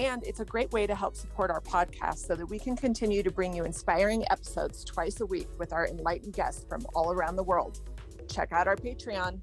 And it's a great way to help support our podcast so that we can continue to bring you inspiring episodes twice a week with our enlightened guests from all around the world. Check out our Patreon.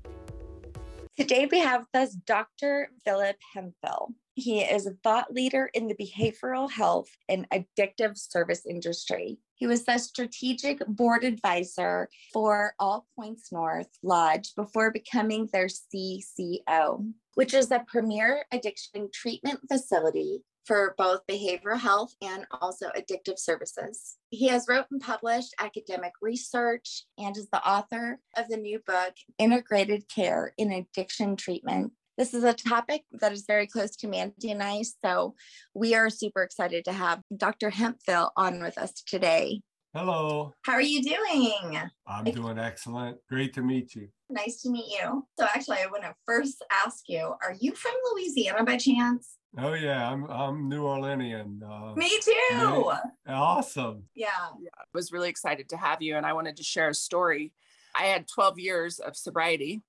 Today we have with us Dr. Philip Hemphill. He is a thought leader in the behavioral health and addictive service industry. He was the strategic board advisor for All Points North Lodge before becoming their CCO, which is a premier addiction treatment facility for both behavioral health and also addictive services. He has wrote and published academic research and is the author of the new book, Integrated Care in Addiction Treatment. This is a topic that is very close to Mandy and I, so we are super excited to have Dr. Hemphill on with us today. Hello. How are you doing? I'm doing excellent. Great to meet you. Nice to meet you. So, actually, I want to first ask you Are you from Louisiana by chance? Oh yeah, I'm I'm New Orleanian. Uh, Me too. Awesome. Yeah. yeah. I was really excited to have you, and I wanted to share a story. I had 12 years of sobriety,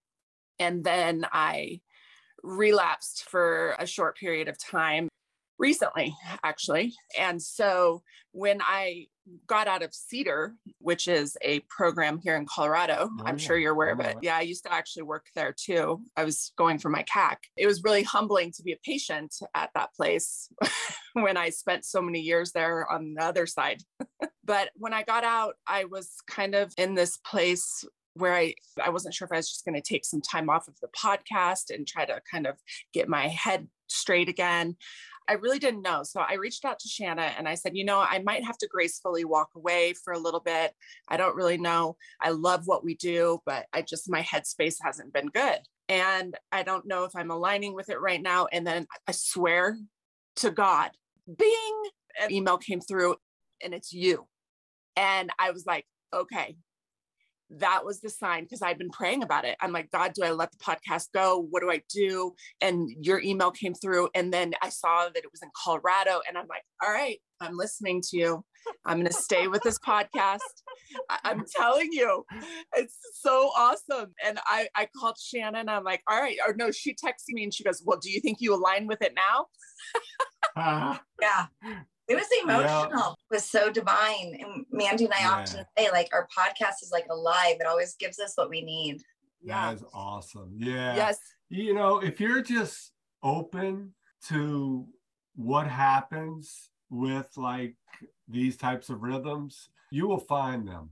and then I relapsed for a short period of time recently, actually. And so when I got out of Cedar, which is a program here in Colorado, oh, I'm yeah. sure you're aware of it. Yeah, I used to actually work there too. I was going for my CAC. It was really humbling to be a patient at that place when I spent so many years there on the other side. but when I got out, I was kind of in this place where I, I wasn't sure if I was just going to take some time off of the podcast and try to kind of get my head straight again. I really didn't know. So I reached out to Shanna and I said, you know, I might have to gracefully walk away for a little bit. I don't really know. I love what we do, but I just, my headspace hasn't been good. And I don't know if I'm aligning with it right now. And then I swear to God, bing, an email came through and it's you. And I was like, okay, that was the sign because I'd been praying about it. I'm like, God, do I let the podcast go? What do I do? And your email came through. And then I saw that it was in Colorado. And I'm like, all right, I'm listening to you. I'm going to stay with this podcast. I- am telling you, it's so awesome. And I, I called Shannon. I'm like, all right. Or no, she texted me and she goes, well, do you think you align with it now? uh, yeah. It was emotional. Yeah. It was so divine. And Mandy and I yeah. often say, like, our podcast is like alive. It always gives us what we need. yeah. That is awesome. Yeah. Yes. You know, if you're just open to what happens with like these types of rhythms, you will find them.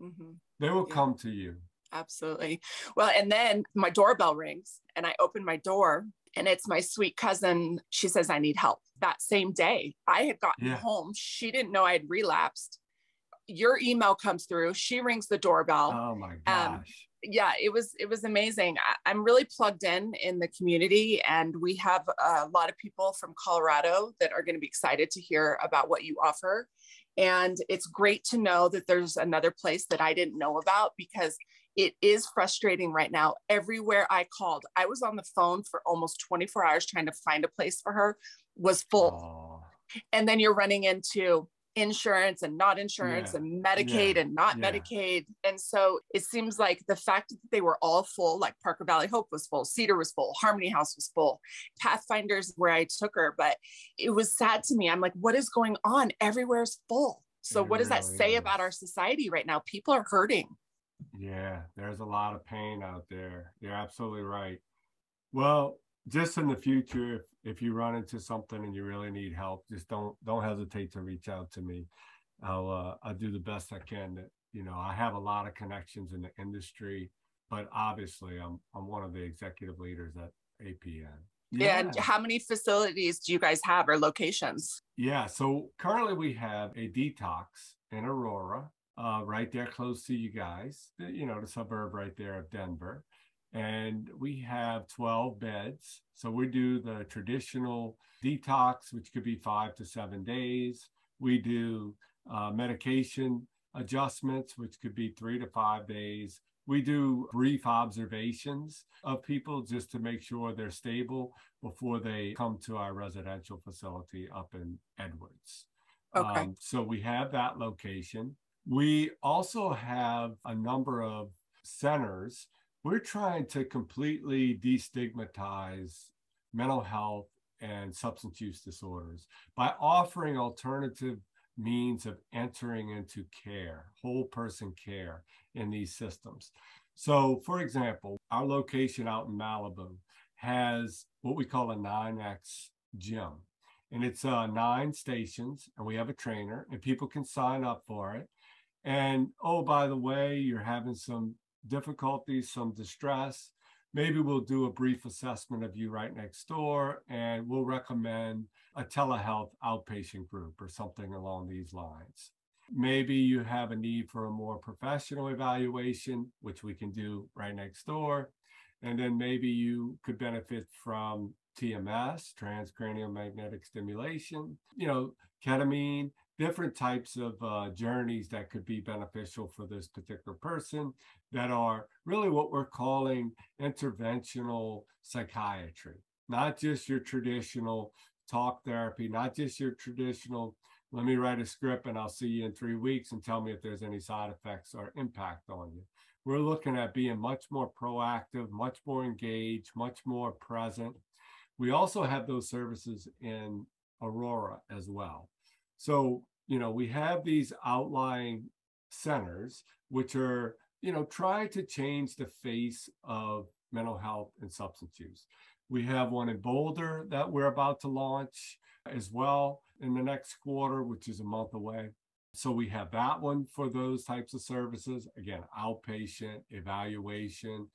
Mm-hmm. They will yeah. come to you. Absolutely. Well, and then my doorbell rings and I open my door and it's my sweet cousin. She says, I need help. That same day, I had gotten yeah. home. She didn't know I had relapsed. Your email comes through. She rings the doorbell. Oh my um, gosh. Um, yeah, it was it was amazing. I, I'm really plugged in in the community, and we have a lot of people from Colorado that are going to be excited to hear about what you offer. And it's great to know that there's another place that I didn't know about because it is frustrating right now. Everywhere I called, I was on the phone for almost 24 hours trying to find a place for her, was full. Oh. And then you're running into insurance and not insurance yeah. and Medicaid yeah. and not yeah. Medicaid. And so it seems like the fact that they were all full, like Parker Valley Hope was full, Cedar was full, Harmony House was full, Pathfinders where I took her, but it was sad to me. I'm like, what is going on? Everywhere's full. So it what does really that say is. about our society right now? People are hurting. Yeah, there's a lot of pain out there. You're absolutely right. Well, just in the future, if, if you run into something and you really need help, just don't don't hesitate to reach out to me. I'll uh, I'll do the best I can. To, you know, I have a lot of connections in the industry, but obviously, I'm I'm one of the executive leaders at APN. Yeah. And how many facilities do you guys have or locations? Yeah. So currently we have a detox in Aurora, uh, right there close to you guys, you know, the suburb right there of Denver. And we have 12 beds. So we do the traditional detox, which could be five to seven days. We do uh, medication adjustments, which could be three to five days. We do brief observations of people just to make sure they're stable before they come to our residential facility up in Edwards. Okay. Um, so we have that location. We also have a number of centers. We're trying to completely destigmatize mental health and substance use disorders by offering alternative means of entering into care, whole person care in these systems. So, for example, our location out in Malibu has what we call a 9X gym. And it's uh, nine stations, and we have a trainer, and people can sign up for it. And oh, by the way, you're having some difficulties, some distress. Maybe we'll do a brief assessment of you right next door, and we'll recommend a telehealth outpatient group or something along these lines. Maybe you have a need for a more professional evaluation, which we can do right next door. And then maybe you could benefit from TMS, transcranial magnetic stimulation, you know, ketamine, different types of uh, journeys that could be beneficial for this particular person that are really what we're calling interventional psychiatry, not just your traditional talk therapy, not just your traditional, let me write a script and I'll see you in three weeks and tell me if there's any side effects or impact on you. We're looking at being much more proactive, much more engaged, much more present. We also have those services in Aurora as well. So, you know, we have these outlying centers, which are, you know, trying to change the face of mental health and substance use. We have one in Boulder that we're about to launch as well in the next quarter, which is a month away. So we have that one for those types of services. Again, outpatient, evaluation,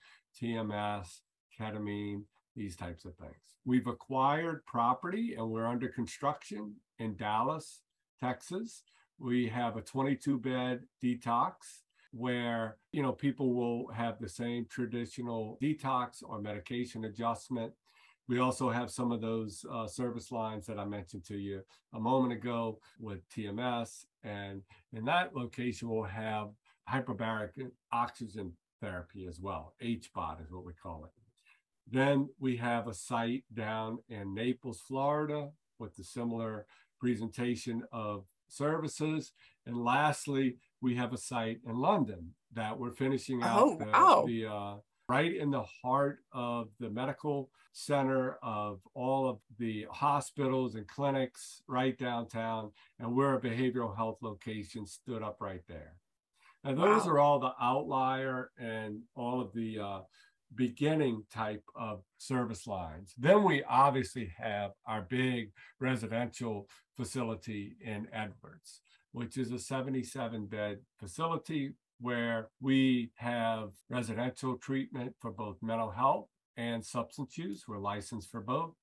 TMS, ketamine, these types of things. We've acquired property and we're under construction in Dallas, Texas. We have a 22 bed detox where you know people will have the same traditional detox or medication adjustment we also have some of those uh, service lines that I mentioned to you a moment ago with TMS. And in that location, we'll have hyperbaric oxygen therapy as well. HBOT is what we call it. Then we have a site down in Naples, Florida, with the similar presentation of services. And lastly, we have a site in London that we're finishing out oh, the, the uh, right in the heart of the medical center of all of the hospitals and clinics right downtown. And we're a behavioral health location stood up right there. And those Wow. are all the outlier and all of the uh, beginning type of service lines. Then we obviously have our big residential facility in Edwards, which is a 77 bed facility where we have residential treatment for both mental health and substance use. We're licensed for both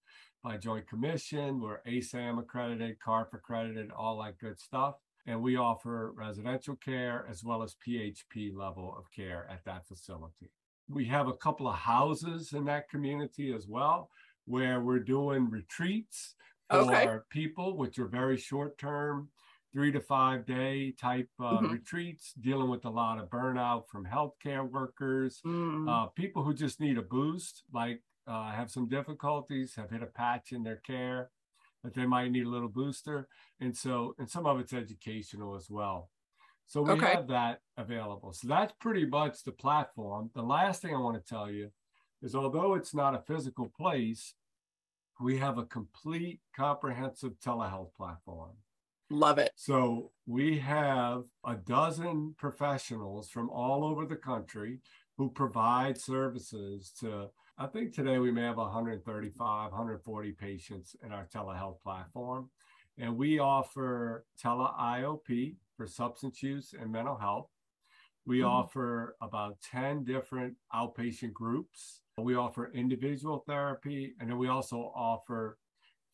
by Joint Commission. We're ASAM accredited, CARF accredited, all that good stuff. And we offer residential care as well as PHP level of care at that facility. We have a couple of houses in that community as well, where we're doing retreats for Okay. people, which are very short term three to five day type uh, Mhm. retreats, dealing with a lot of burnout from healthcare workers, Mm. uh, people who just need a boost, like uh, have some difficulties, have hit a patch in their care, that they might need a little booster. And so, and some of it's educational as well. So we Okay. have that available. So that's pretty much the platform. The last thing I want to tell you is although it's not a physical place, we have a complete comprehensive telehealth platform. Love it. So we have a dozen professionals from all over the country who provide services to, I think today we may have 135, 140 patients in our telehealth platform. And we offer tele IOP for substance use and mental health. We Mhm. offer about 10 different outpatient groups. We offer individual therapy, and then we also offer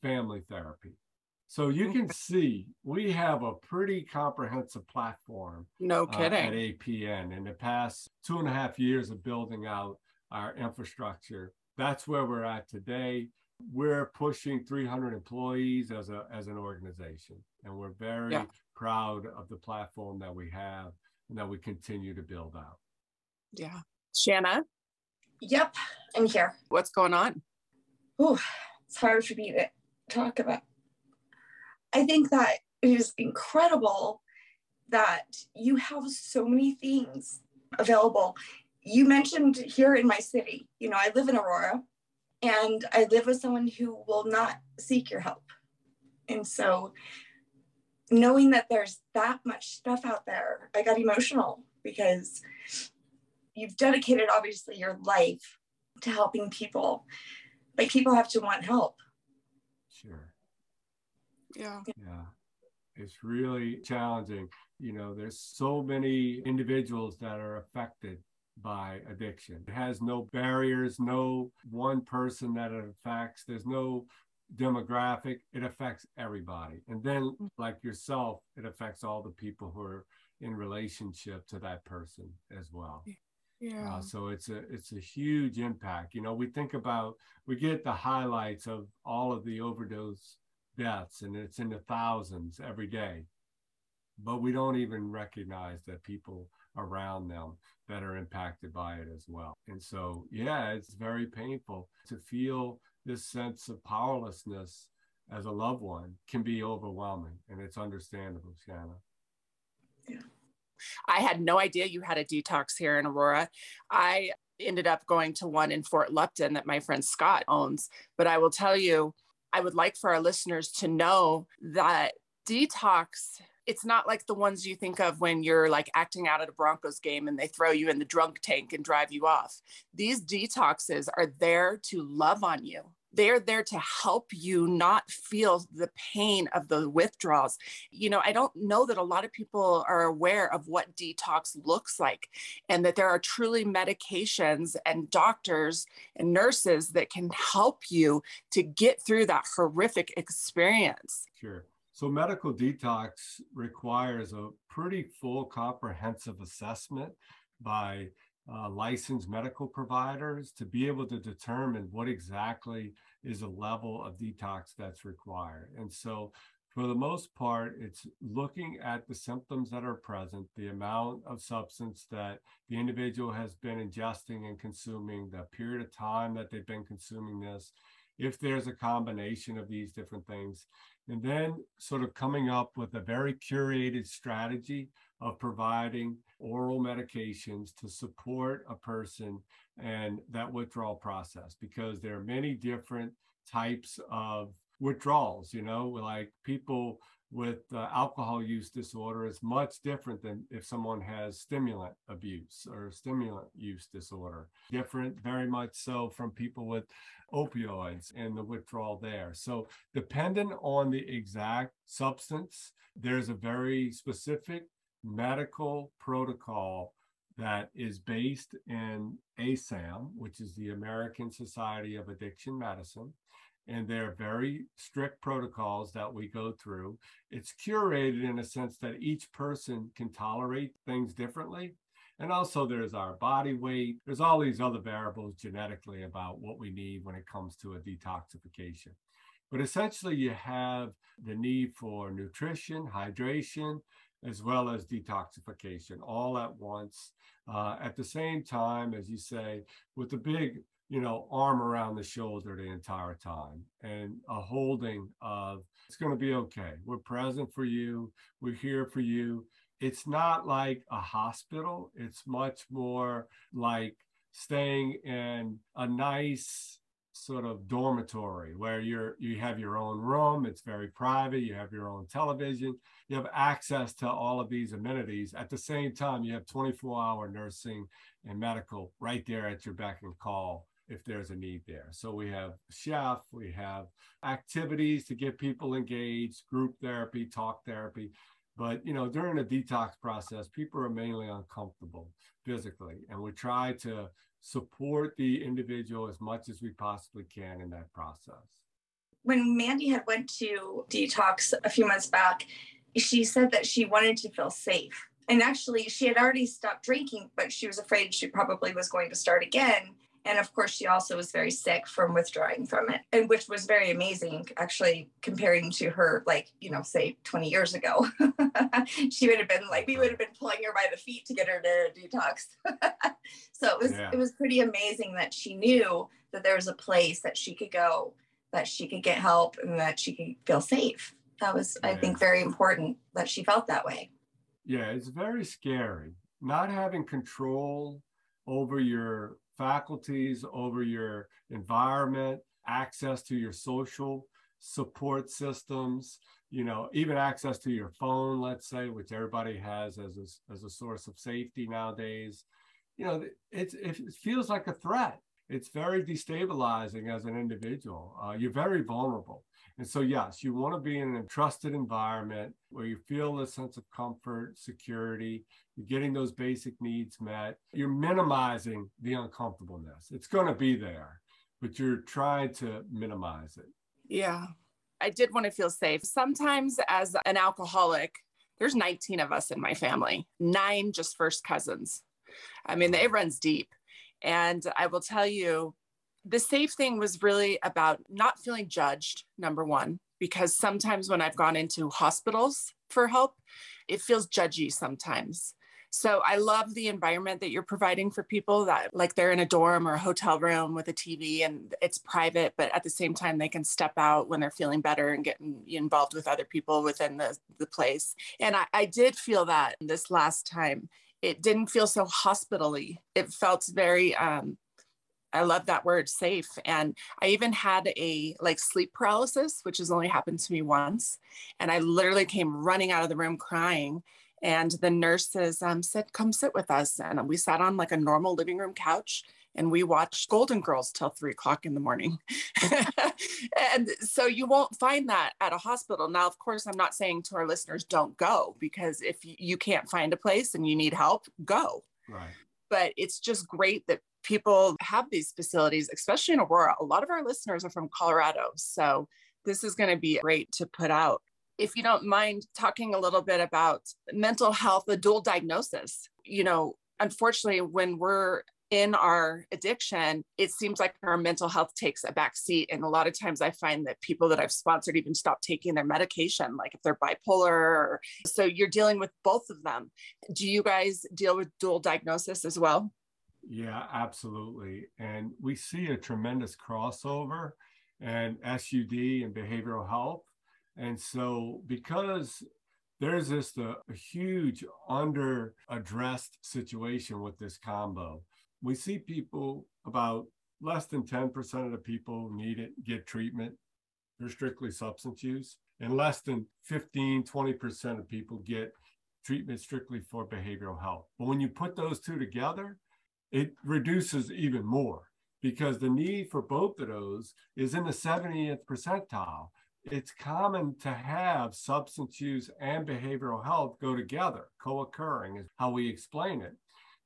family therapy. So you can see we have a pretty comprehensive platform No uh, at. APN. In the past two and a half years of building out our infrastructure, that's where we're at today. We're pushing 300 employees as a as an organization, and we're very Yeah. proud of the platform that we have and that we continue to build out. Yeah. Shanna? Yep, I'm here. What's going on? Oh, it's hard for me to talk about. I think that it is incredible that you have so many things available. You mentioned here in my city, you know, I live in Aurora and I live with someone who will not seek your help. And so knowing that there's that much stuff out there, I got emotional because you've dedicated obviously your life to helping people, but people have to want help. Sure. Yeah. Yeah. It's really challenging. You know, there's so many individuals that are affected by addiction. It has no barriers, no one person that it affects. There's no demographic. It affects everybody. And then, mm. like yourself, it affects all the people who are in relationship to that person as well. Yeah. Uh, so it's a it's a huge impact. You know, we think about we get the highlights of all of the overdose deaths, and it's in the thousands every day, but we don't even recognize that people around them that are impacted by it as well. And so, yeah, it's very painful to feel this sense of powerlessness as a loved one can be overwhelming, and it's understandable, Shanna. Yeah. I had no idea you had a detox here in Aurora. I ended up going to one in Fort Lupton that my friend Scott owns. But I will tell you, I would like for our listeners to know that detox it's not like the ones you think of when you're like acting out at a Broncos game and they throw you in the drunk tank and drive you off. These detoxes are there to love on you they're there to help you not feel the pain of the withdrawals. You know, I don't know that a lot of people are aware of what detox looks like and that there are truly medications and doctors and nurses that can help you to get through that horrific experience. Sure. So, medical detox requires a pretty full comprehensive assessment by uh, licensed medical providers to be able to determine what exactly is a level of detox that's required. And so, for the most part, it's looking at the symptoms that are present, the amount of substance that the individual has been ingesting and consuming, the period of time that they've been consuming this, if there's a combination of these different things, and then sort of coming up with a very curated strategy of providing oral medications to support a person and that withdrawal process because there are many different types of withdrawals you know like people with uh, alcohol use disorder is much different than if someone has stimulant abuse or stimulant use disorder different very much so from people with opioids and the withdrawal there so dependent on the exact substance there's a very specific medical protocol that is based in ASAM, which is the American Society of Addiction Medicine. And they're very strict protocols that we go through. It's curated in a sense that each person can tolerate things differently. And also, there's our body weight. There's all these other variables genetically about what we need when it comes to a detoxification. But essentially, you have the need for nutrition, hydration, as well as detoxification all at once uh, at the same time as you say with the big you know arm around the shoulder the entire time and a holding of it's going to be okay. We're present for you. We're here for you. It's not like a hospital. It's much more like staying in a nice sort of dormitory where you're you have your own room. It's very private. You have your own television. You have access to all of these amenities. At the same time you have 24 hour nursing and medical right there at your beck and call if there's a need there so we have chef we have activities to get people engaged group therapy talk therapy but you know during a detox process people are mainly uncomfortable physically and we try to support the individual as much as we possibly can in that process. When Mandy had went to detox a few months back, she said that she wanted to feel safe. And actually, she had already stopped drinking, but she was afraid she probably was going to start again. And of course, she also was very sick from withdrawing from it, and which was very amazing, actually, comparing to her, like, you know, say 20 years ago. she would have been like, we would have been pulling her by the feet to get her to detox. so it was yeah. it was pretty amazing that she knew that there was a place that she could go, that she could get help, and that she could feel safe. That was, yeah. I think, very important that she felt that way. Yeah, it's very scary. Not having control over your faculties, over your environment, access to your social support systems, you know, even access to your phone, let's say, which everybody has as a, as a source of safety nowadays. You know, it's, it feels like a threat. It's very destabilizing as an individual. Uh, you're very vulnerable. And so, yes, you want to be in a trusted environment where you feel a sense of comfort, security, you're getting those basic needs met, you're minimizing the uncomfortableness. It's going to be there, but you're trying to minimize it. Yeah. I did want to feel safe. Sometimes, as an alcoholic, there's 19 of us in my family, nine just first cousins. I mean, it runs deep. And I will tell you, the safe thing was really about not feeling judged, number one, because sometimes when I've gone into hospitals for help, it feels judgy sometimes. So I love the environment that you're providing for people that like they're in a dorm or a hotel room with a TV and it's private, but at the same time they can step out when they're feeling better and get involved with other people within the, the place. And I, I did feel that this last time. It didn't feel so hospitally. It felt very um, I love that word safe. And I even had a like sleep paralysis, which has only happened to me once. And I literally came running out of the room crying. And the nurses um, said, Come sit with us. And we sat on like a normal living room couch and we watched Golden Girls till three o'clock in the morning. and so you won't find that at a hospital. Now, of course, I'm not saying to our listeners, don't go because if you can't find a place and you need help, go. Right. But it's just great that people have these facilities, especially in Aurora. A lot of our listeners are from Colorado. So this is going to be great to put out. If you don't mind talking a little bit about mental health, the dual diagnosis, you know, unfortunately, when we're in our addiction, it seems like our mental health takes a back seat. And a lot of times I find that people that I've sponsored even stop taking their medication, like if they're bipolar. Or, so you're dealing with both of them. Do you guys deal with dual diagnosis as well? Yeah, absolutely. And we see a tremendous crossover and SUD and behavioral health. And so, because there's just a, a huge under addressed situation with this combo, we see people about less than 10% of the people need it, get treatment for strictly substance use, and less than 15, 20% of people get treatment strictly for behavioral health. But when you put those two together, it reduces even more because the need for both of those is in the 70th percentile. It's common to have substance use and behavioral health go together, co occurring, is how we explain it.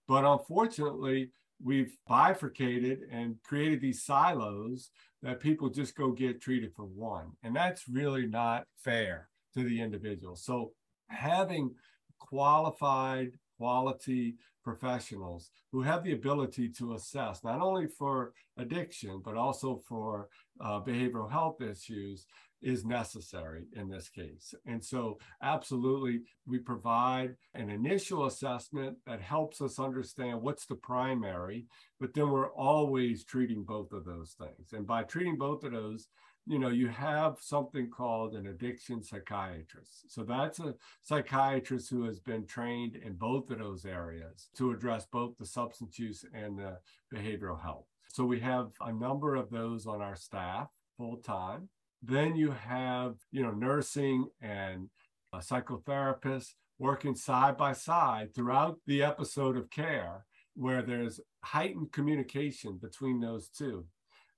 But unfortunately, we've bifurcated and created these silos that people just go get treated for one. And that's really not fair to the individual. So having qualified, quality professionals who have the ability to assess not only for addiction, but also for uh, behavioral health issues is necessary in this case. And so, absolutely, we provide an initial assessment that helps us understand what's the primary, but then we're always treating both of those things. And by treating both of those, you know, you have something called an addiction psychiatrist. So that's a psychiatrist who has been trained in both of those areas to address both the substance use and the behavioral health. So we have a number of those on our staff full time. Then you have, you know, nursing and uh, psychotherapists working side by side throughout the episode of care where there's heightened communication between those two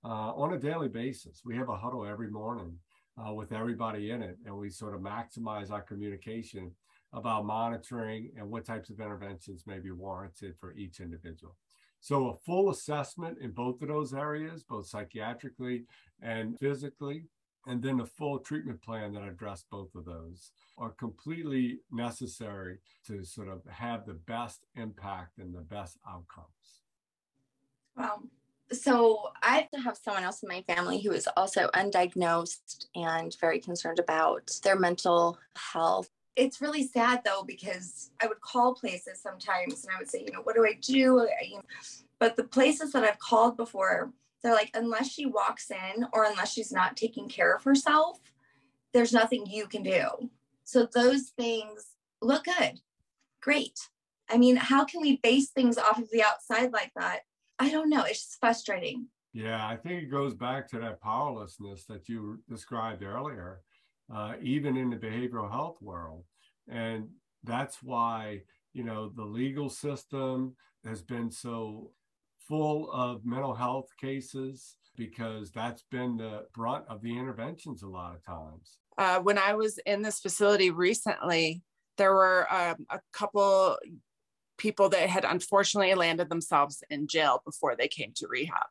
uh, on a daily basis. We have a huddle every morning uh, with everybody in it, and we sort of maximize our communication about monitoring and what types of interventions may be warranted for each individual. So, a full assessment in both of those areas, both psychiatrically and physically, and then a full treatment plan that address both of those are completely necessary to sort of have the best impact and the best outcomes. Well, So I have to have someone else in my family who is also undiagnosed and very concerned about their mental health. It's really sad though, because I would call places sometimes and I would say, you know, what do I do? But the places that I've called before, they're like, unless she walks in or unless she's not taking care of herself, there's nothing you can do. So those things look good. Great. I mean, how can we base things off of the outside like that? I don't know. It's just frustrating. Yeah, I think it goes back to that powerlessness that you described earlier, uh, even in the behavioral health world. And that's why, you know, the legal system has been so full of mental health cases because that's been the brunt of the interventions a lot of times. Uh, when I was in this facility recently, there were um, a couple people that had unfortunately landed themselves in jail before they came to rehab.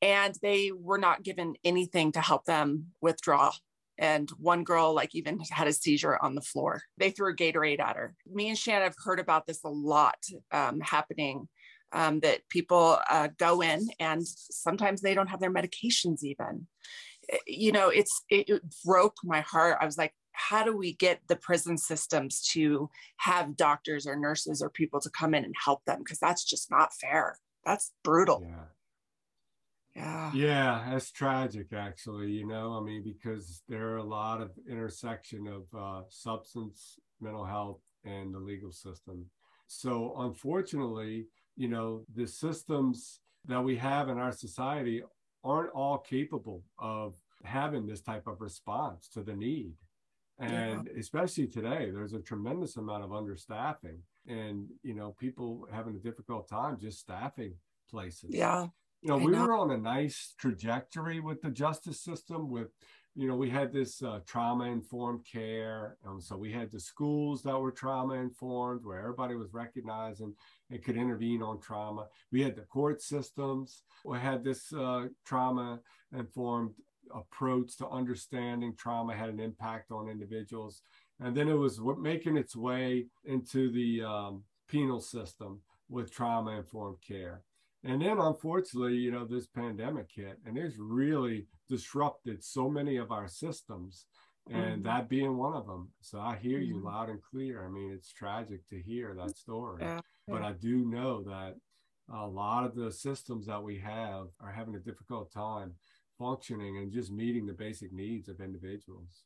And they were not given anything to help them withdraw. And one girl, like, even had a seizure on the floor. They threw a Gatorade at her. Me and Shannon have heard about this a lot um, happening um, that people uh, go in and sometimes they don't have their medications even eh, you know it's it, it, broke my heart i was like how do we get the prison systems to have doctors or nurses or people to come in and help them? Because that's just not fair. That's brutal. Yeah. Yeah. Yeah that's tragic actually you know? I mean because there are a lot of intersection of uh, substance mental health and the legal system. So unfortunately you know the systems that we have in our society aren't all capable of having this type of response to the need and yeah. especially today there's a tremendous amount of understaffing and you know people having a difficult time just staffing places yeah you know I we know. were on a nice trajectory with the justice system with you know we had this uh, trauma informed care and so we had the schools that were trauma informed where everybody was recognizing and could intervene on trauma we had the court systems we had this uh, trauma informed approach to understanding trauma had an impact on individuals. And then it was making its way into the um, penal system with trauma informed care. And then, unfortunately, you know, this pandemic hit and it's really disrupted so many of our systems, and mm-hmm. that being one of them. So I hear you mm-hmm. loud and clear. I mean, it's tragic to hear that story, yeah. but I do know that a lot of the systems that we have are having a difficult time functioning and just meeting the basic needs of individuals.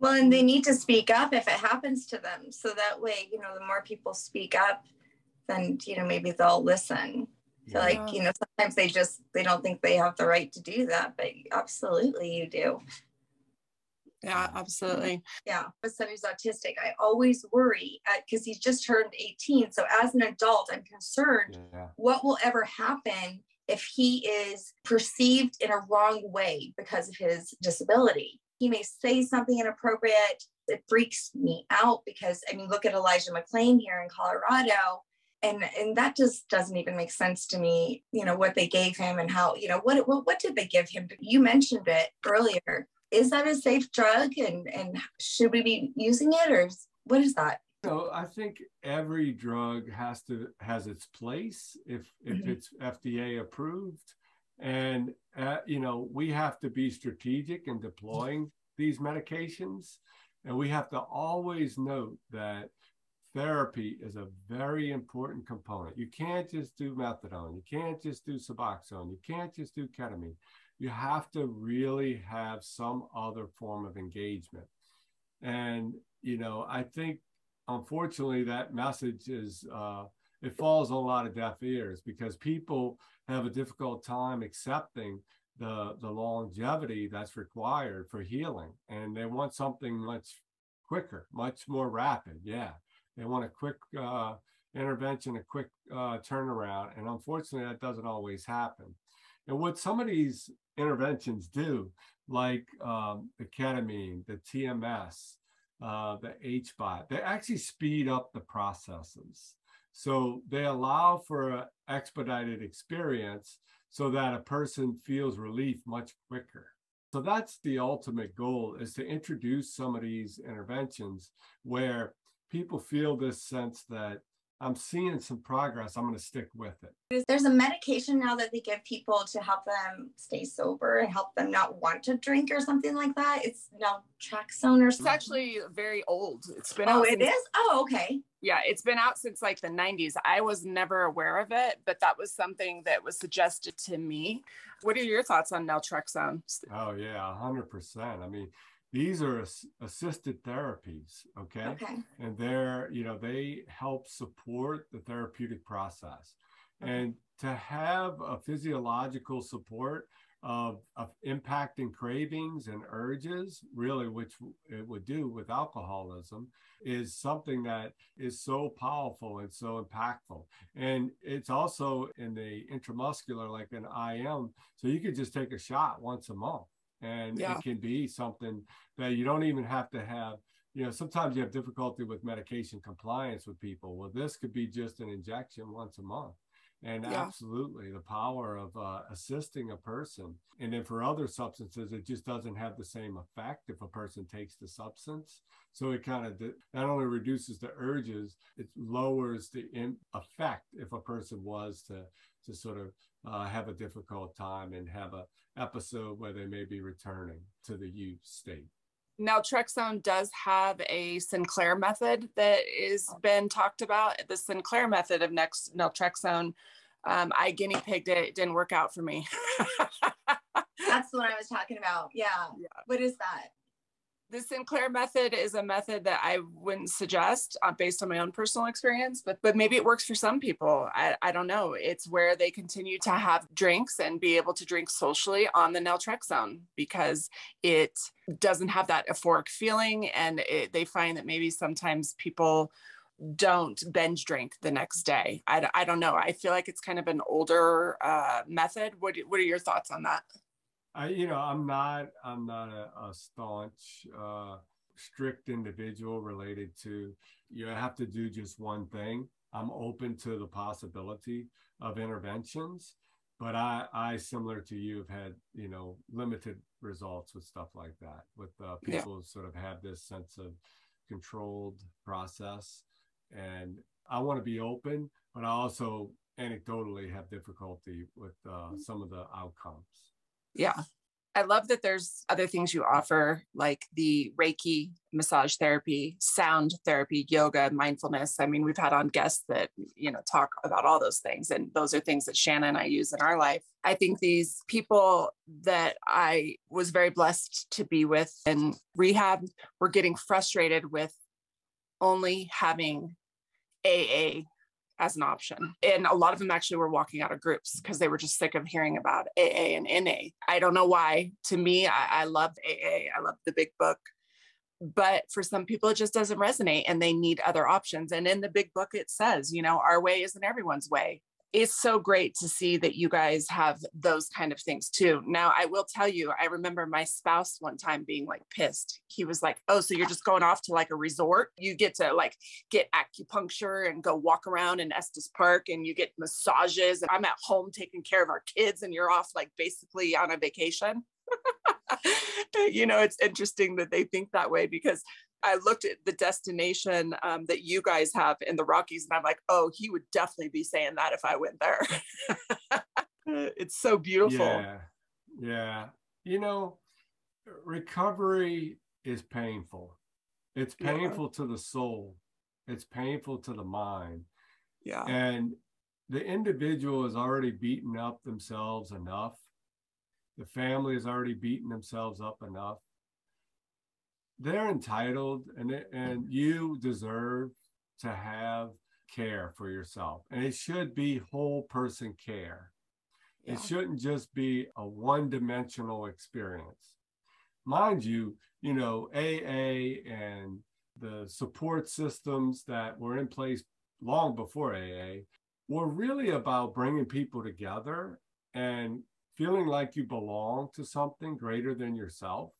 Well, and they need to speak up if it happens to them. So that way, you know, the more people speak up, then, you know, maybe they'll listen. So like, you know, sometimes they just, they don't think they have the right to do that, but absolutely you do. Yeah, absolutely. Yeah. My son who's autistic, I always worry uh, because he's just turned 18. So as an adult, I'm concerned yeah. what will ever happen if he is perceived in a wrong way because of his disability. He may say something inappropriate. It freaks me out because, I mean, look at Elijah McClain here in Colorado. And, and that just doesn't even make sense to me, you know, what they gave him and how, you know, what, what, what did they give him? You mentioned it earlier. Is that a safe drug and, and should we be using it or what is that? So I think every drug has to has its place if if mm-hmm. it's FDA approved, and uh, you know we have to be strategic in deploying these medications, and we have to always note that therapy is a very important component. You can't just do methadone, you can't just do Suboxone, you can't just do ketamine. You have to really have some other form of engagement. And you know, I think unfortunately, that message is uh, it falls on a lot of deaf ears because people have a difficult time accepting the the longevity that's required for healing, and they want something much quicker, much more rapid. Yeah, they want a quick uh, intervention, a quick uh, turnaround, and unfortunately, that doesn't always happen. And what some of these interventions do, like um, the ketamine, the TMS, uh, the HBOT. They actually speed up the processes. So they allow for an expedited experience so that a person feels relief much quicker. So that's the ultimate goal is to introduce some of these interventions where people feel this sense that I'm seeing some progress. I'm going to stick with it. There's a medication now that they give people to help them stay sober and help them not want to drink or something like that. It's naltrexone or something. It's actually very old. It's been oh, out it since- is. Oh, okay. Yeah, it's been out since like the 90s. I was never aware of it, but that was something that was suggested to me. What are your thoughts on naltrexone? Oh yeah, hundred percent. I mean, these are ass- assisted therapies, okay? Okay. and they're you know they help support the therapeutic process. And to have a physiological support of, of impacting cravings and urges really which it would do with alcoholism is something that is so powerful and so impactful. And it's also in the intramuscular like an im so you could just take a shot once a month and Yeah. it can be something that you don't even have to have you know sometimes you have difficulty with medication compliance with people well this could be just an injection once a month and Yeah. absolutely the power of uh, assisting a person and then for other substances it just doesn't have the same effect if a person takes the substance so it kind of not only reduces the urges it lowers the in- effect if a person was to to sort of uh, have a difficult time and have a episode where they may be returning to the use state Naltrexone does have a Sinclair method that is been talked about. The Sinclair method of next naltrexone, um, I guinea pigged it. It didn't work out for me. That's the one I was talking about. Yeah. Yeah. What is that? The Sinclair method is a method that I wouldn't suggest uh, based on my own personal experience, but but maybe it works for some people. I, I don't know. It's where they continue to have drinks and be able to drink socially on the naltrexone because it doesn't have that euphoric feeling, and it, they find that maybe sometimes people don't binge drink the next day. I, I don't know. I feel like it's kind of an older uh, method. What what are your thoughts on that? I, you know, I'm not, I'm not a, a staunch, uh, strict individual related to you have to do just one thing. I'm open to the possibility of interventions, but I, I similar to you, have had you know limited results with stuff like that. With uh, Yeah. people sort of have this sense of controlled process, and I want to be open, but I also anecdotally have difficulty with uh, some of the outcomes. Yeah. I love that there's other things you offer, like the Reiki, massage therapy, sound therapy, yoga, mindfulness. I mean, we've had on guests that, you know, talk about all those things. And those are things that Shanna and I use in our life. I think these people that I was very blessed to be with in rehab were getting frustrated with only having AA as an option. And a lot of them actually were walking out of groups because they were just sick of hearing about AA and NA. I don't know why. To me, I, I love AA, I love the big book. But for some people, it just doesn't resonate and they need other options. And in the big book, it says, you know, our way isn't everyone's way. It's so great to see that you guys have those kind of things too. Now, I will tell you, I remember my spouse one time being like pissed. He was like, Oh, so you're just going off to like a resort? You get to like get acupuncture and go walk around in Estes Park and you get massages. And I'm at home taking care of our kids and you're off like basically on a vacation. you know, it's interesting that they think that way because I looked at the destination um, that you guys have in the Rockies and I'm like, oh, he would definitely be saying that if I went there. it's so beautiful. Yeah. Yeah. You know, recovery is painful. It's Yeah. painful to the soul. It's painful to the mind. Yeah. And the individual has already beaten up themselves enough. The family has already beaten themselves up enough. They're entitled and, and you deserve to have care for yourself. And it should be whole person care. Yeah. It shouldn't just be a one dimensional experience. Mind you, you know, AA and the support systems that were in place long before AA were really about bringing people together and feeling like you belong to something greater than yourself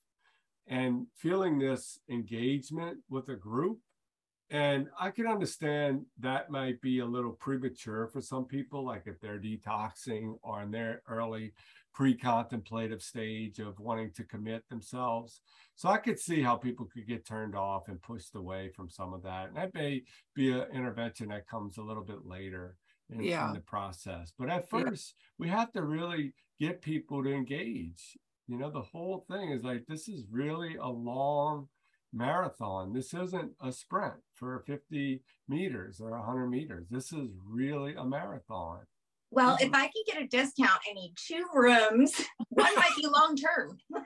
and feeling this engagement with a group and I can understand that might be a little premature for some people, like if they're detoxing or in their early pre-contemplative stage of wanting to commit themselves. So I could see how people could get turned off and pushed away from some of that. And that may be an intervention that comes a little bit later in, yeah. in the process. But at first, yeah. we have to really get people to engage. You know, the whole thing is like this is really a long marathon. This isn't a sprint for 50 meters or 100 meters. This is really a marathon. Well, if mm-hmm. I can get a discount, I need two rooms. One might be long term.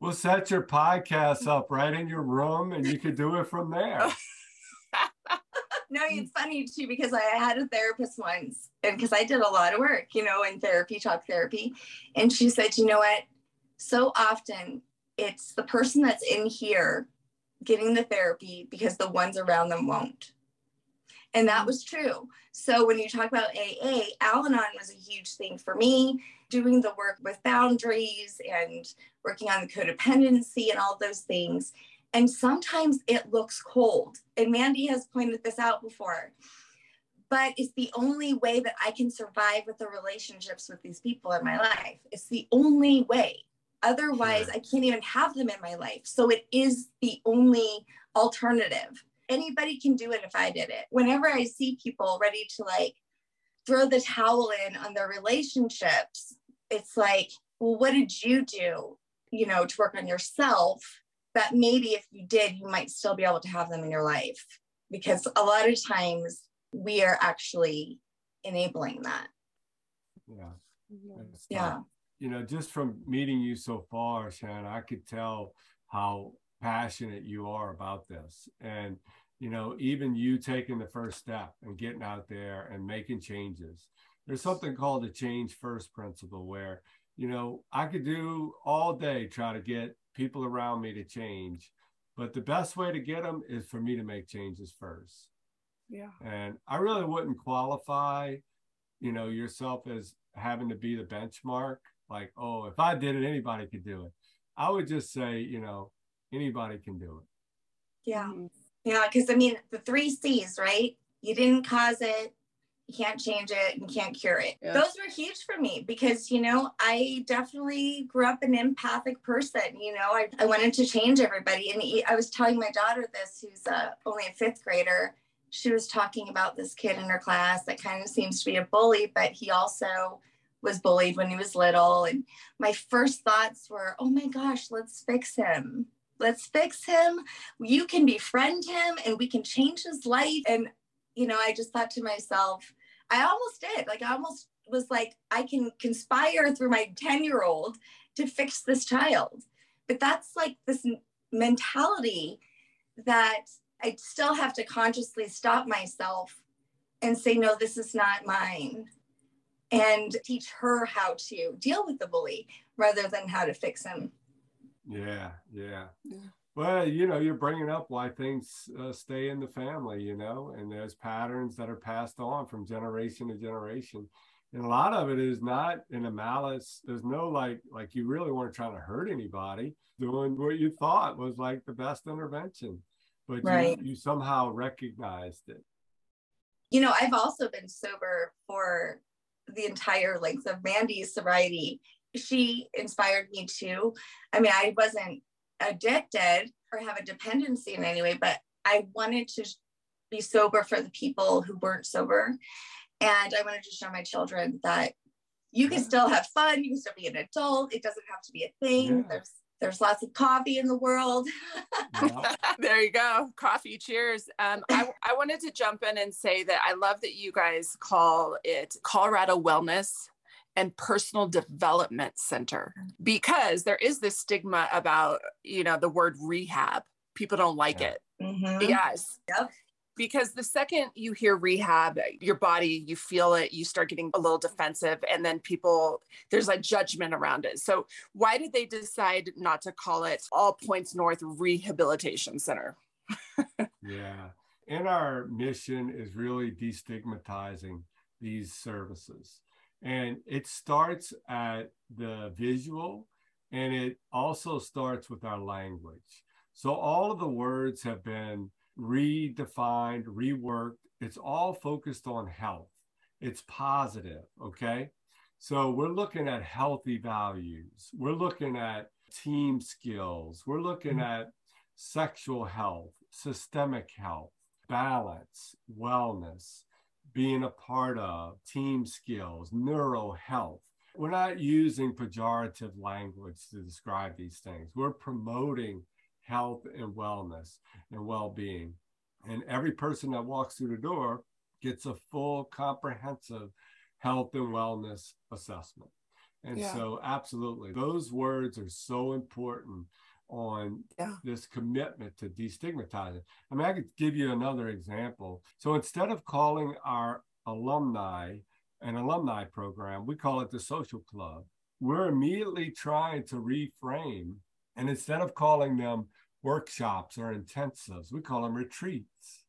we'll set your podcast up right in your room and you could do it from there. no, mm. it's funny too because I had a therapist once and because I did a lot of work, you know, in therapy, talk therapy. And she said, you know what? So often it's the person that's in here getting the therapy because the ones around them won't. And that mm. was true. So when you talk about AA, Al Anon was a huge thing for me, doing the work with boundaries and working on the codependency and all those things. And sometimes it looks cold. And Mandy has pointed this out before. But it's the only way that I can survive with the relationships with these people in my life. It's the only way. Otherwise, sure. I can't even have them in my life. So it is the only alternative. Anybody can do it if I did it. Whenever I see people ready to like throw the towel in on their relationships, it's like, well, what did you do, you know, to work on yourself? That maybe if you did, you might still be able to have them in your life. Because a lot of times we are actually enabling that. Yeah. Yeah you know, just from meeting you so far, Shanna, I could tell how passionate you are about this. And, you know, even you taking the first step and getting out there and making changes. There's something called the change first principle where, you know, I could do all day try to get people around me to change, but the best way to get them is for me to make changes first. Yeah. And I really wouldn't qualify, you know, yourself as having to be the benchmark like, oh, if I did it, anybody could do it. I would just say, you know, anybody can do it. Yeah. Mm-hmm. Yeah. Cause I mean, the three C's, right? You didn't cause it, you can't change it, and you can't cure it. Yeah. Those were huge for me because, you know, I definitely grew up an empathic person. You know, I, I wanted to change everybody. And I was telling my daughter this, who's uh, only a fifth grader. She was talking about this kid in her class that kind of seems to be a bully, but he also was bullied when he was little. And my first thoughts were, oh my gosh, let's fix him. Let's fix him. You can befriend him and we can change his life. And, you know, I just thought to myself, I almost did. Like, I almost was like, I can conspire through my 10 year old to fix this child. But that's like this mentality that I still have to consciously stop myself and say, no, this is not mine and teach her how to deal with the bully rather than how to fix him. Yeah, yeah. yeah. Well, you know, you're bringing up why things uh, stay in the family, you know, and there's patterns that are passed on from generation to generation. And a lot of it is not in a malice. There's no like, like you really weren't trying to hurt anybody, doing what you thought was like the best intervention, but right. you, you somehow recognized it. You know, I've also been sober for the entire length of Mandy's sobriety. She inspired me too. I mean, I wasn't addicted or have a dependency in any way, but I wanted to be sober for the people who weren't sober. And I wanted to show my children that you can still have fun, you can still be an adult. It doesn't have to be a thing. Yeah. There's there's lots of coffee in the world. there you go. Coffee. Cheers. Um, I, I wanted to jump in and say that I love that you guys call it Colorado Wellness and Personal Development Center because there is this stigma about, you know, the word rehab. People don't like yeah. it. Mm-hmm. Yes. Yep because the second you hear rehab, your body, you feel it, you start getting a little defensive, and then people, there's like judgment around it. So, why did they decide not to call it All Points North Rehabilitation Center? yeah. And our mission is really destigmatizing these services. And it starts at the visual and it also starts with our language. So all of the words have been redefined, reworked. It's all focused on health. It's positive. Okay. So we're looking at healthy values. We're looking at team skills. We're looking mm-hmm. at sexual health, systemic health, balance, wellness, being a part of, team skills, neuro health. We're not using pejorative language to describe these things. We're promoting health and wellness and well being. And every person that walks through the door gets a full, comprehensive health and wellness assessment. And yeah. so, absolutely, those words are so important on yeah. this commitment to destigmatizing. I mean, I could give you another example. So instead of calling our alumni an alumni program, we call it the social club. We're immediately trying to reframe, and instead of calling them workshops or intensives, we call them retreats.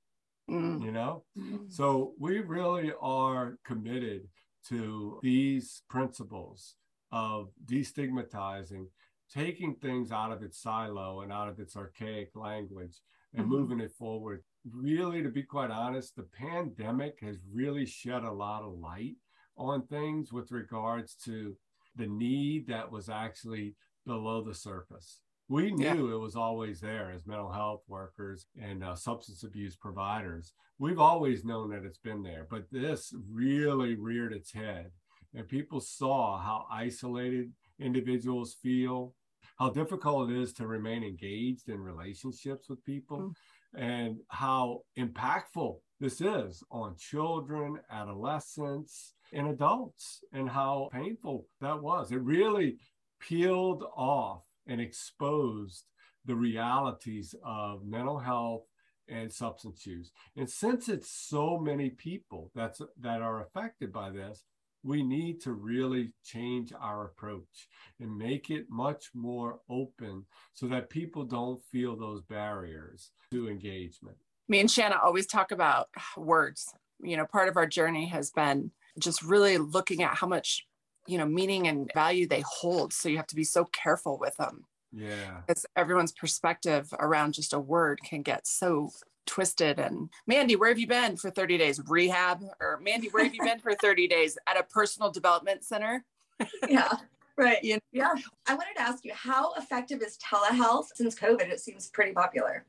Mm. You know, mm. so we really are committed to these principles of destigmatizing taking things out of its silo and out of its archaic language and mm-hmm. moving it forward. Really, to be quite honest, the pandemic has really shed a lot of light on things with regards to the need that was actually below the surface. We knew yeah. it was always there as mental health workers and uh, substance abuse providers. We've always known that it's been there, but this really reared its head. And people saw how isolated individuals feel, how difficult it is to remain engaged in relationships with people mm and how impactful this is on children, adolescents, and adults, and how painful that was. It really peeled off and exposed the realities of mental health and substance use. And since it's so many people that's that are affected by this, we need to really change our approach and make it much more open so that people don't feel those barriers to engagement. Me and Shanna always talk about words. You know, part of our journey has been just really looking at how much, you know, meaning and value they hold. So you have to be so careful with them. Yeah. Because everyone's perspective around just a word can get so twisted and Mandy, where have you been for 30 days? Rehab or Mandy, where have you been for 30 days at a personal development center? yeah. Right. You know? Yeah. I wanted to ask you, how effective is telehealth since COVID? It seems pretty popular.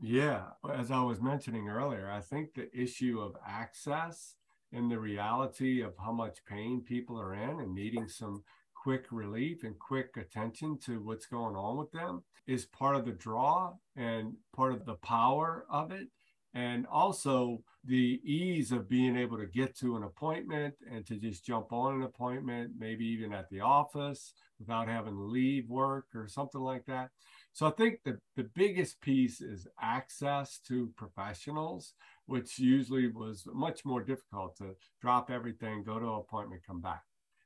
Yeah. As I was mentioning earlier, I think the issue of access and the reality of how much pain people are in and needing some quick relief and quick attention to what's going on with them is part of the draw and part of the power of it. And also the ease of being able to get to an appointment and to just jump on an appointment, maybe even at the office without having to leave work or something like that. So I think the, the biggest piece is access to professionals, which usually was much more difficult to drop everything, go to an appointment, come back.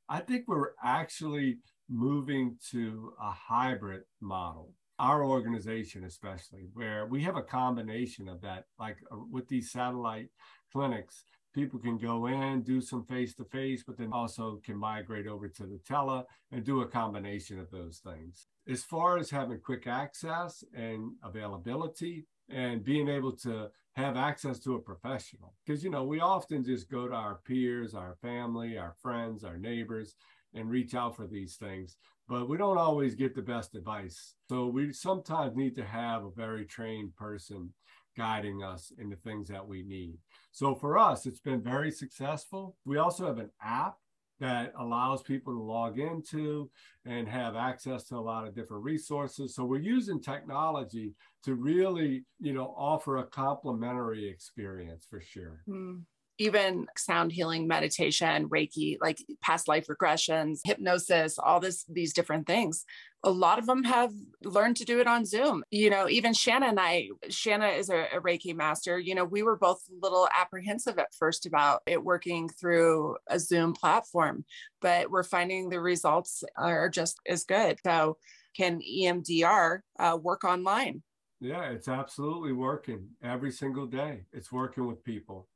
I think we're actually moving to a hybrid model. Our organization especially where we have a combination of that like uh, with these satellite clinics people can go in do some face to face but then also can migrate over to the tele and do a combination of those things. As far as having quick access and availability and being able to have access to a professional because you know we often just go to our peers our family our friends our neighbors and reach out for these things but we don't always get the best advice. So we sometimes need to have a very trained person guiding us in the things that we need. So for us, it's been very successful. We also have an app that allows people to log into and have access to a lot of different resources. So we're using technology to really, you know, offer a complementary experience for sure. Mm even sound healing meditation reiki like past life regressions hypnosis all this these different things. A lot of them have learned to do it on zoom. You know even shanna and i shanna is a, a reiki master. You know we were both a little apprehensive at first about it working through a zoom platform but we're finding the results are just as good. So can emdr uh, work online? Yeah it's absolutely working every single day. It's working with people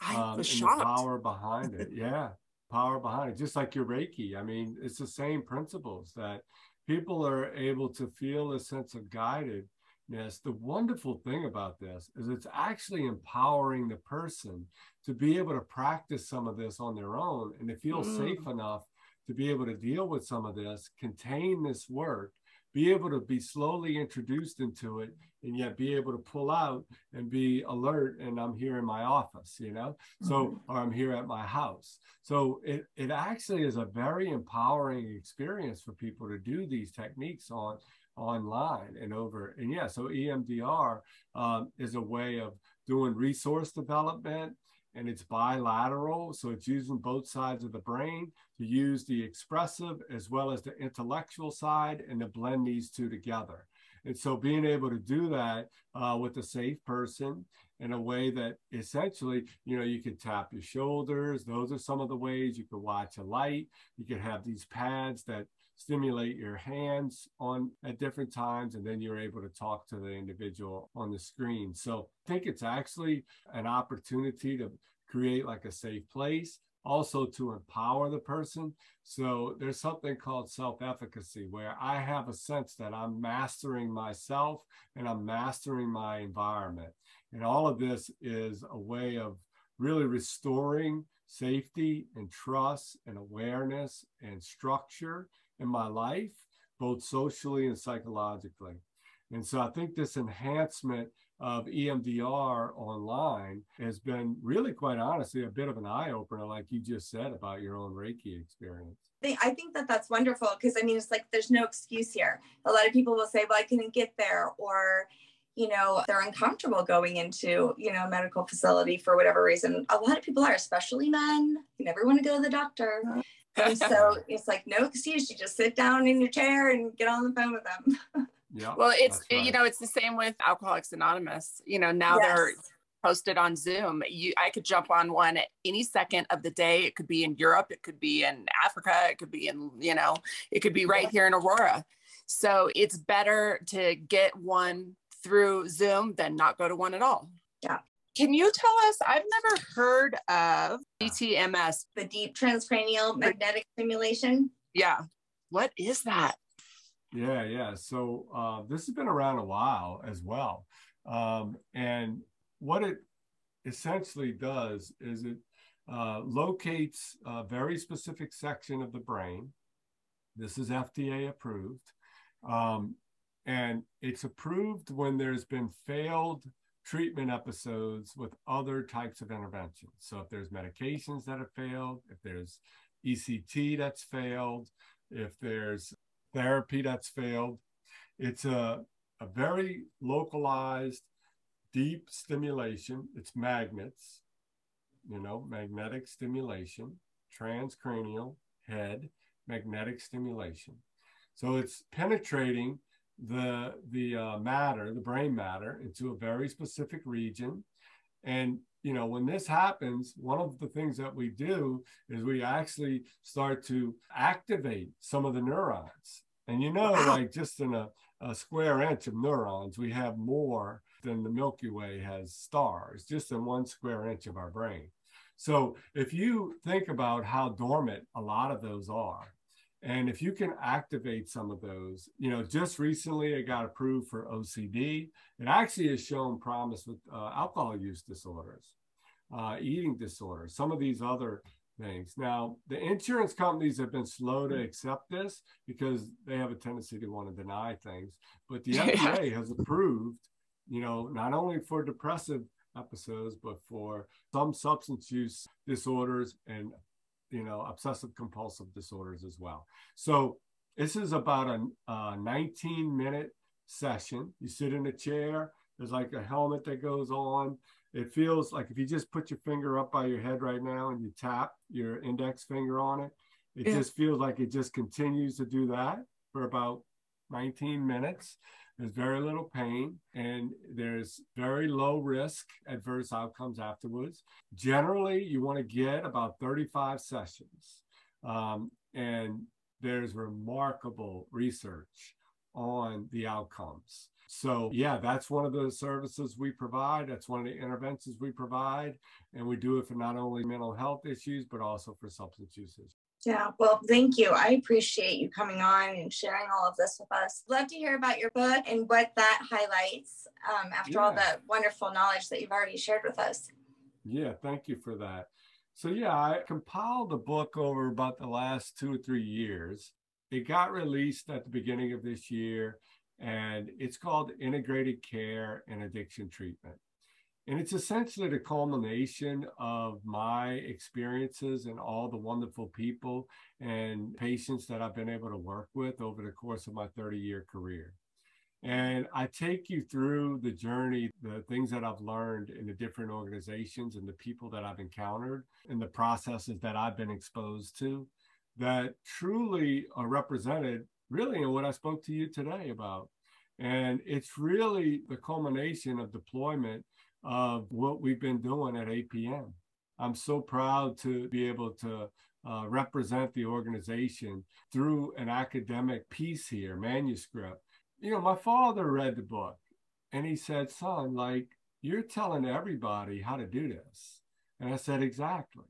I um, was shocked. power behind it. Yeah. Power behind it. Just like your Reiki. I mean, it's the same principles that people are able to feel a sense of guidedness. The wonderful thing about this is it's actually empowering the person to be able to practice some of this on their own and to feel mm. safe enough to be able to deal with some of this, contain this work, be able to be slowly introduced into it, and yet be able to pull out and be alert. And I'm here in my office, you know, so mm-hmm. or I'm here at my house. So it it actually is a very empowering experience for people to do these techniques on online and over. And yeah, so EMDR um, is a way of doing resource development and it's bilateral. So it's using both sides of the brain to use the expressive as well as the intellectual side and to blend these two together. And so being able to do that uh, with a safe person in a way that essentially, you know, you could tap your shoulders. Those are some of the ways you could watch a light. You could have these pads that stimulate your hands on at different times and then you're able to talk to the individual on the screen. So i think it's actually an opportunity to create like a safe place also to empower the person. So there's something called self-efficacy where i have a sense that i'm mastering myself and i'm mastering my environment. And all of this is a way of really restoring safety and trust and awareness and structure in my life, both socially and psychologically. And so I think this enhancement of EMDR online has been really quite honestly a bit of an eye opener, like you just said about your own Reiki experience. I think that that's wonderful because I mean, it's like there's no excuse here. A lot of people will say, well, I couldn't get there, or you know they're uncomfortable going into you know a medical facility for whatever reason a lot of people are especially men you never want to go to the doctor uh-huh and so it's like no excuse. You just sit down in your chair and get on the phone with them. yeah. Well, it's right. you know it's the same with Alcoholics Anonymous. You know now yes. they're posted on Zoom. You, I could jump on one at any second of the day. It could be in Europe, it could be in Africa, it could be in, you know, it could be right yeah. here in Aurora. So it's better to get one through Zoom than not go to one at all. Yeah. Can you tell us? I've never heard of DTMS. The deep transcranial magnetic stimulation. Yeah. What is that? Yeah, yeah. So uh, this has been around a while as well. Um, and what it essentially does is it uh, locates a very specific section of the brain. This is FDA approved. Um, and it's approved when there's been failed treatment episodes with other types of interventions. So if there's medications that have failed, if there's ECT that's failed, if there's therapy that's failed, it's a, a very localized, deep stimulation. It's magnets, you know, magnetic stimulation, transcranial head, magnetic stimulation. So it's penetrating the the uh, matter, the brain matter, into a very specific region. And you know, when this happens, one of the things that we do is we actually start to activate some of the neurons. And you know, like just in a, a square inch of neurons, we have more than the Milky Way has stars, just in one square inch of our brain. So if you think about how dormant a lot of those are, and if you can activate some of those, you know, just recently it got approved for OCD. It actually has shown promise with uh, alcohol use disorders, uh, eating disorders, some of these other things. Now, the insurance companies have been slow to accept this because they have a tendency to want to deny things. But the FDA has approved, you know, not only for depressive episodes, but for some substance use disorders and you know, obsessive compulsive disorders as well. So this is about a, a 19 minute session. You sit in a chair, there's like a helmet that goes on. It feels like if you just put your finger up by your head right now and you tap your index finger on it, it yeah. just feels like it just continues to do that for about 19 minutes. There's very little pain and there's very low risk adverse outcomes afterwards. Generally, you want to get about 35 sessions. Um, and there's remarkable research on the outcomes. So, yeah, that's one of the services we provide. That's one of the interventions we provide. And we do it for not only mental health issues, but also for substance use. Yeah, well, thank you. I appreciate you coming on and sharing all of this with us. Love to hear about your book and what that highlights um, after yeah. all the wonderful knowledge that you've already shared with us. Yeah, thank you for that. So, yeah, I compiled the book over about the last two or three years. It got released at the beginning of this year, and it's called Integrated Care and Addiction Treatment. And it's essentially the culmination of my experiences and all the wonderful people and patients that I've been able to work with over the course of my 30 year career. And I take you through the journey, the things that I've learned in the different organizations and the people that I've encountered and the processes that I've been exposed to that truly are represented really in what I spoke to you today about. And it's really the culmination of deployment of what we've been doing at APN. I'm so proud to be able to uh, represent the organization through an academic piece here, manuscript. You know, my father read the book and he said, Son, like, you're telling everybody how to do this. And I said, Exactly.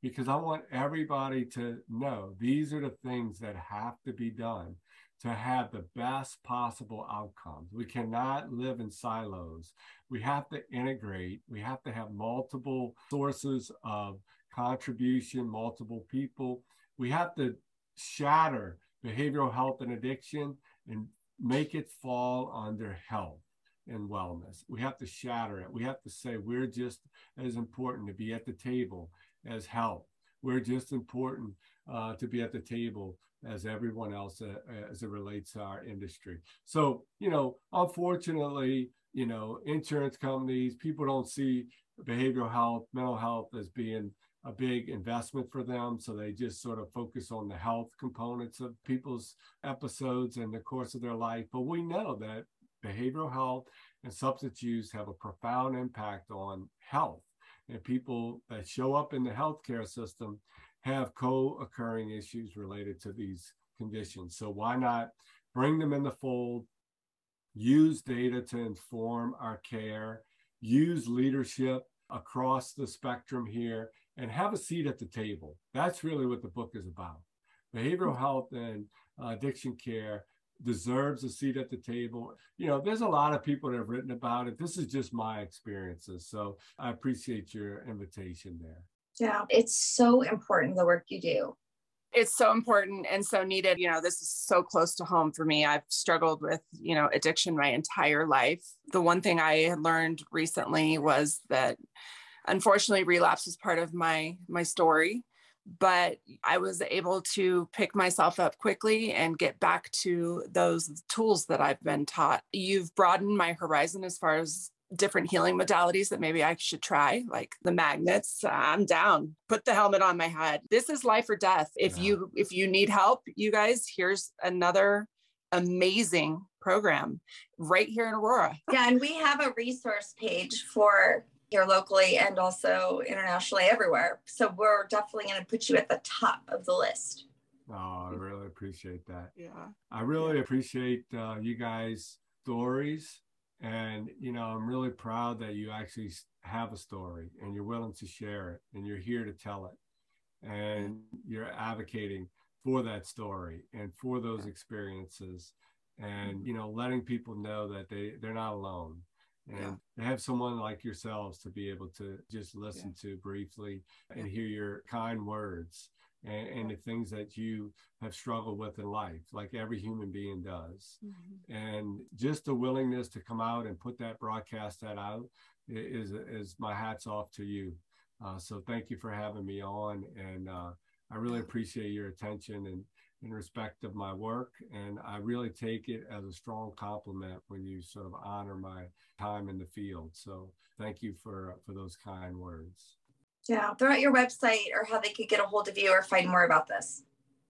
Because I want everybody to know these are the things that have to be done to have the best possible outcomes. We cannot live in silos. We have to integrate. We have to have multiple sources of contribution, multiple people. We have to shatter behavioral health and addiction and make it fall under health and wellness. We have to shatter it. We have to say we're just as important to be at the table as health. We're just important uh, to be at the table as everyone else uh, as it relates to our industry. So, you know, unfortunately, you know, insurance companies, people don't see behavioral health, mental health as being a big investment for them. So they just sort of focus on the health components of people's episodes and the course of their life. But we know that behavioral health and substance use have a profound impact on health. And people that show up in the healthcare system have co-occurring issues related to these conditions. So why not bring them in the fold, use data to inform our care, use leadership across the spectrum here, and have a seat at the table. That's really what the book is about. Behavioral health and uh, addiction care deserves a seat at the table. You know, there's a lot of people that have written about it. This is just my experiences. So I appreciate your invitation there. Yeah, it's so important the work you do. It's so important and so needed. You know, this is so close to home for me. I've struggled with, you know, addiction my entire life. The one thing I had learned recently was that unfortunately relapse was part of my my story but I was able to pick myself up quickly and get back to those tools that I've been taught. You've broadened my horizon as far as different healing modalities that maybe I should try, like the magnets. I'm down. Put the helmet on my head. This is life or death. If yeah. you if you need help, you guys, here's another amazing program right here in Aurora. Yeah, and we have a resource page for here locally and also internationally everywhere. So we're definitely going to put you at the top of the list. Oh, I really appreciate that. Yeah. I really appreciate uh, you guys' stories and, you know, I'm really proud that you actually have a story and you're willing to share it and you're here to tell it. And you're advocating for that story and for those experiences and, you know, letting people know that they, they're not alone and yeah. to have someone like yourselves to be able to just listen yeah. to briefly and hear your kind words and, and, the things that you have struggled with in life, like every human being does. Mm-hmm. And just the willingness to come out and put that broadcast that out is is my hats off to you. Uh, so thank you for having me on, and uh, I really appreciate your attention and in respect of my work. And I really take it as a strong compliment when you sort of honor my time in the field. So thank you for for those kind words. Yeah, throw out your website or how they could get a hold of you or find more about this.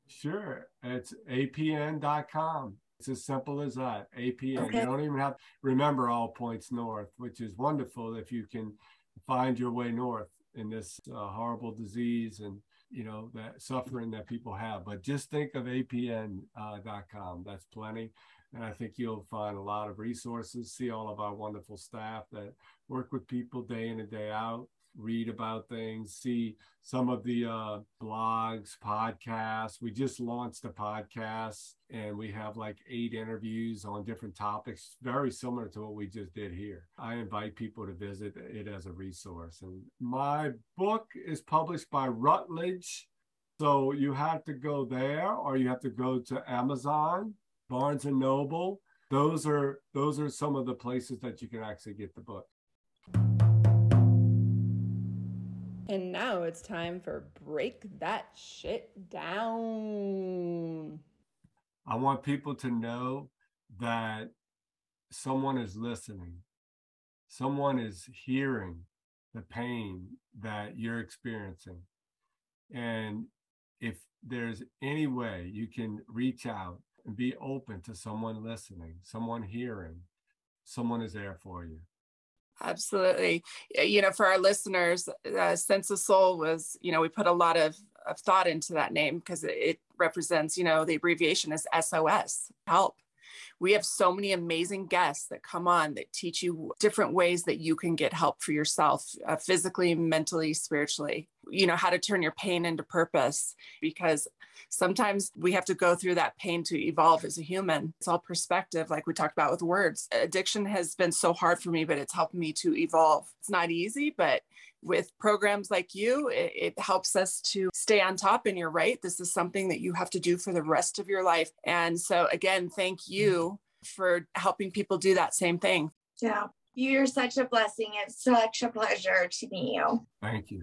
Sure. It's apn.com. It's as simple as that. APN. Okay. You don't even have to remember all points north, which is wonderful if you can find your way north in this uh, horrible disease and you know that suffering that people have. But just think of apn.com. Uh, That's plenty. And I think you'll find a lot of resources, see all of our wonderful staff that work with people day in and day out, read about things, see some of the uh, blogs, podcasts. We just launched a podcast and we have like eight interviews on different topics, very similar to what we just did here. I invite people to visit it as a resource. And my book is published by Routledge. So you have to go there or you have to go to Amazon Barnes and Noble. Those are those are some of the places that you can actually get the book. And now it's time for break that shit down. I want people to know that someone is listening. Someone is hearing the pain that you're experiencing. And if there's any way you can reach out and be open to someone listening, someone hearing. Someone is there for you. Absolutely. You know, for our listeners, uh, Sense of Soul was, you know, we put a lot of, of thought into that name because it represents, you know, the abbreviation is SOS, help we have so many amazing guests that come on that teach you different ways that you can get help for yourself uh, physically, mentally, spiritually. You know, how to turn your pain into purpose because sometimes we have to go through that pain to evolve as a human. It's all perspective, like we talked about with words. Addiction has been so hard for me, but it's helped me to evolve. It's not easy, but with programs like you, it, it, helps us to stay on top. And you're right, this is something that you have to do for the rest of your life. And so, again, thank mm-hmm. you for helping people do that same thing. Yeah, you're such a blessing. It's such a pleasure to meet you. Thank you.